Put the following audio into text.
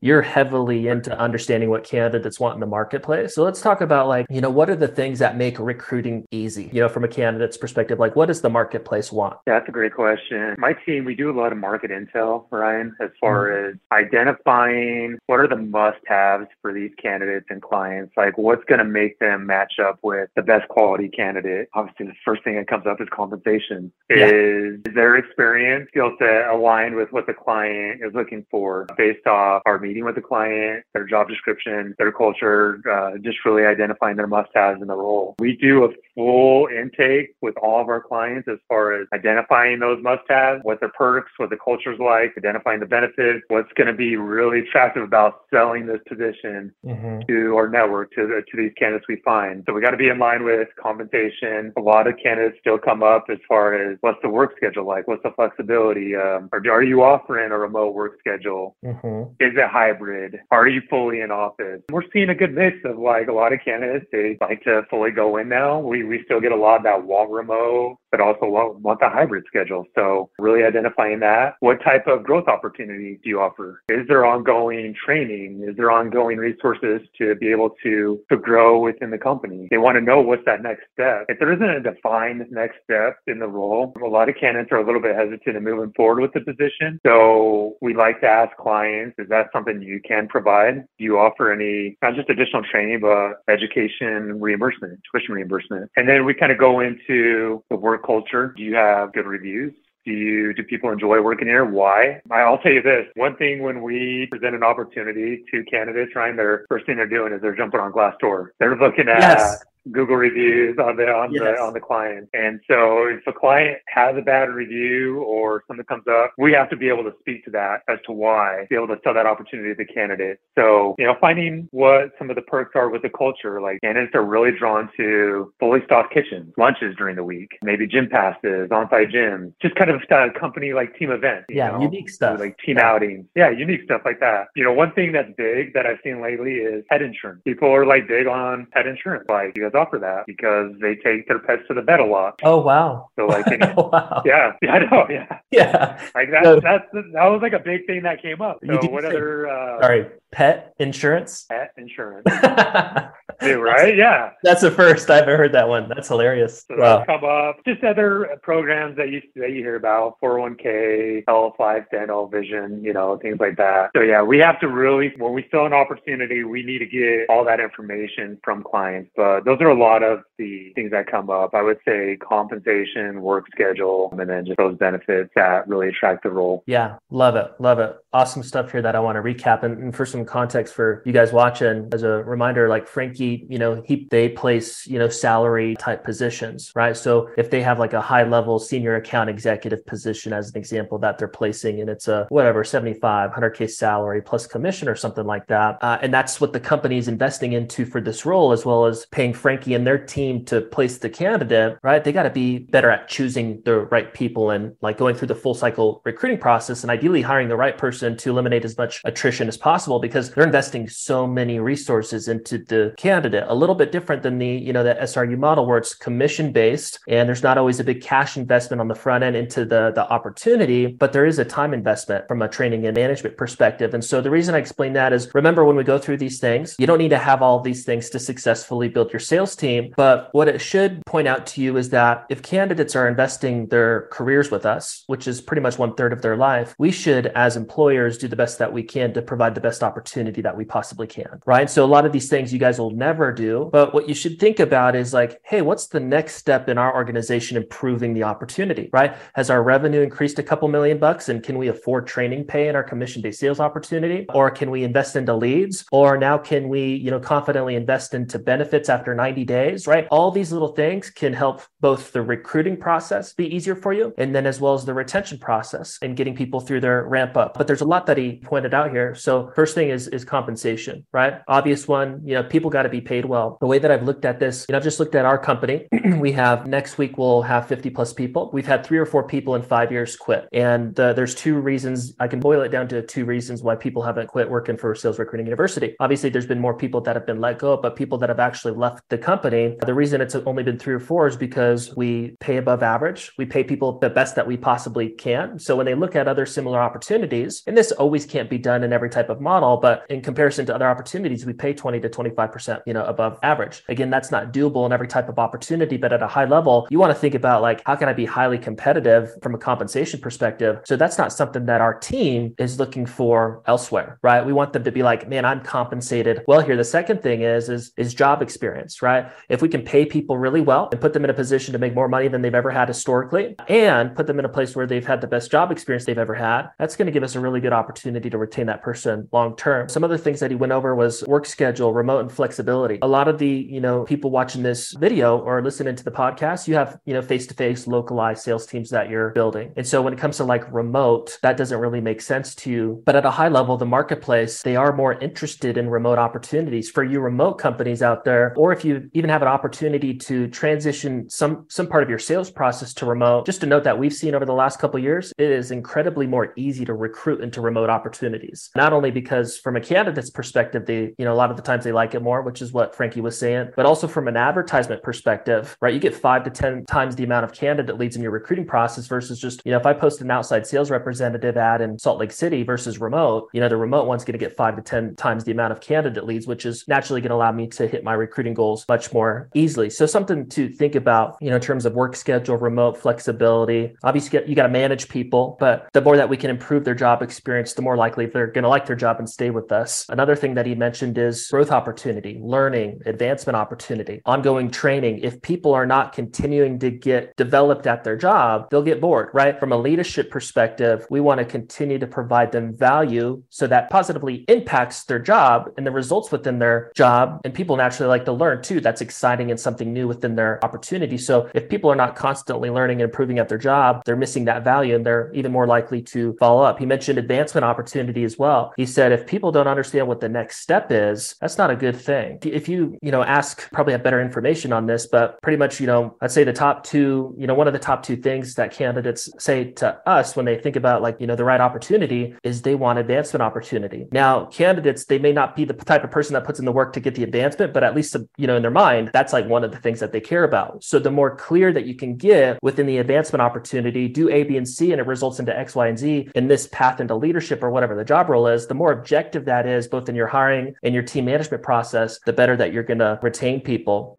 you're heavily into understanding what candidates want in the marketplace. So let's talk about like, you know, what are the things that make recruiting easy, you know, from a candidate's perspective? Like, what does the marketplace want? Yeah, that's a great question. My team, we do a lot of market intel, Ryan, as far mm-hmm. as identifying what are the must haves for these candidates and clients, like what's going to make them match up with the best quality candidate. Obviously, the first thing that comes up is compensation. Yeah. Is their experience, skill set aligned with what the client is looking for based off our meeting with the client, their job description, their culture, uh, just really identifying their must haves in the role. We do a full intake with all of our clients as far as identifying those must haves, what their perks, what the culture's like, identifying the benefits, what's going to be really attractive about selling this position mm-hmm. to our network, to, the, to these candidates we find. So we got to be in line with compensation. A lot of candidates still come up as far as what's the work schedule like? What's the flexibility? Um, or are you offering a remote work schedule? Mm-hmm. Is it hybrid? Are you fully in office? We're seeing a good mix of like a lot of candidates. They like to fully go in now. We, we still get a lot of that wall remote but also want, want the hybrid schedule. So really identifying that. What type of growth opportunities do you offer? Is there ongoing training? Is there ongoing resources to be able to, to grow within the company? They want to know what's that next step. If there isn't a defined next step in the role, a lot of candidates are a little bit hesitant in moving forward with the position. So we like to ask clients, is that something you can provide? Do you offer any, not just additional training, but education reimbursement, tuition reimbursement? And then we kind of go into the work work culture? Do you have good reviews? Do you do people enjoy working here? Why? I'll tell you this. One thing when we present an opportunity to candidates, Ryan, their first thing they're doing is they're jumping on Glassdoor. They're looking at yes. Google reviews on the on yes. the on the client. And so if a client has a bad review or something comes up, we have to be able to speak to that as to why, be able to sell that opportunity to the candidate. So, you know, finding what some of the perks are with the culture, like candidates are really drawn to fully stocked kitchens, lunches during the week, maybe gym passes, on-site gyms, just kind of a company like team events. Yeah, know? unique stuff. Like team yeah. outings. Yeah, unique stuff like that. You know, one thing that's big that I've seen lately is pet insurance. People are like big on pet insurance. Like you guys offer that because they take their pets to the vet a lot. Oh wow! So like, oh, wow. yeah, yeah, I know, yeah, yeah. Like that, so, that's that was like a big thing that came up. So what say, other? Uh, sorry, pet insurance. Pet insurance. Dude, right? Yeah. That's the first I've ever heard that one. That's hilarious. So wow. come up. Just other programs that you that you hear about, 401k, health, life, dental, vision, you know, things like that. So yeah, we have to really when we fill an opportunity, we need to get all that information from clients. But those are a lot of the things that come up. I would say compensation, work schedule, and then just those benefits that really attract the role. Yeah, love it. Love it. Awesome stuff here that I want to recap. And, and for some context for you guys watching, as a reminder, like Frankie, you know, he they place, you know, salary type positions, right? So if they have like a high level senior account executive position as an example that they're placing and it's a whatever 75 100k salary plus commission or something like that uh, and that's what the company is investing into for this role as well as paying frankie and their team to place the candidate right? They got to be better at choosing the right people and like going through the full cycle recruiting process and ideally hiring the right person to eliminate as much attrition as possible because they're investing so many resources into the candidate. A little bit different than the you know the sru model where it's commission based and there's not always a big cash investment on the front end into the the opportunity but there is a time investment from a training and management perspective. And so the reason i explain that is remember when we go through these things you don't need to have all these things to successfully build your sales team but what it should point out to you is that if candidates are investing their careers with us which is pretty much one third of their life we should as employers do the best that we can to provide the best opportunity that we possibly can right? So a lot of these things you guys will never do but what you should think about is like hey what's the next step in our organization improving the opportunity right? Has our revenue increased a couple million bucks and can we afford training pay in our commission based sales opportunity? Or can we invest into leads? Or now can we you know confidently invest into benefits after 90 days right? All these little things can help both the recruiting process be easier for you and then as well as the retention process and getting people through their ramp up. But there's a lot that he pointed out here. So first thing is is compensation right? Obvious one you know people got to be paid well. The way that i've looked at this you know i've just looked at our company. We have next week we'll have 50 plus people. We've had three or four people in five years quit. And uh, there's two reasons i can boil it down to two reasons why people haven't quit working for sales recruiting university. Obviously there's been more people that have been let go but people that have actually left the the company. The reason it's only been three or four is because we pay above average. We pay people the best that we possibly can. So when they look at other similar opportunities, and this always can't be done in every type of model, but in comparison to other opportunities, we pay 20 to 25%, you know, above average. Again, that's not doable in every type of opportunity, but at a high level, you want to think about like, how can I be highly competitive from a compensation perspective? So that's not something that our team is looking for elsewhere, right? We want them to be like, man, I'm compensated well here. The second thing is, is, is job experience, right? If we can pay people really well and put them in a position to make more money than they've ever had historically and put them in a place where they've had the best job experience they've ever had, that's going to give us a really good opportunity to retain that person long term. Some other things that he went over was work schedule, remote and flexibility. A lot of the, you know, people watching this video or listening to the podcast, you have, you know, face-to-face localized sales teams that you're building. And so when it comes to like remote, that doesn't really make sense to you. But at a high level, the marketplace, they are more interested in remote opportunities for you remote companies out there, or if you even have an opportunity to transition some some part of your sales process to remote. Just to note that we've seen over the last couple years, it is incredibly more easy to recruit into remote opportunities. Not only because from a candidate's perspective, they, you know, a lot of the times they like it more, which is what Frankie was saying, but also from an advertisement perspective, right? You get five to 10 times the amount of candidate leads in your recruiting process versus just, you know, if I post an outside sales representative ad in Salt Lake City versus remote, you know, the remote one's going to get five to 10 times the amount of candidate leads, which is naturally going to allow me to hit my recruiting goals much more easily. So something to think about, you know, in terms of work schedule, remote flexibility. Obviously, you got to manage people, but the more that we can improve their job experience, the more likely they're going to like their job and stay with us. Another thing that he mentioned is growth opportunity, learning, advancement opportunity, ongoing training. If people are not continuing to get developed at their job, they'll get bored, right? From a leadership perspective, we want to continue to provide them value so that positively impacts their job and the results within their job. And people naturally like to learn too. That's exciting and something new within their opportunity. So if people are not constantly learning and improving at their job, they're missing that value and they're even more likely to follow up. He mentioned advancement opportunity as well. He said if people don't understand what the next step is, that's not a good thing. If you, you know, ask, probably have better information on this, but pretty much, you know, I'd say the top two, you know, one of the top two things that candidates say to us when they think about like, you know, the right opportunity is they want advancement opportunity. Now, candidates, they may not be the type of person that puts in the work to get the advancement, but at least, you know, in their mind, that's like one of the things that they care about. So the more clear that you can get within the advancement opportunity, do A, B, and C, and it results into X, Y, and Z in this path into leadership or whatever the job role is, the more objective that is, both in your hiring and your team management process, the better that you're going to retain people.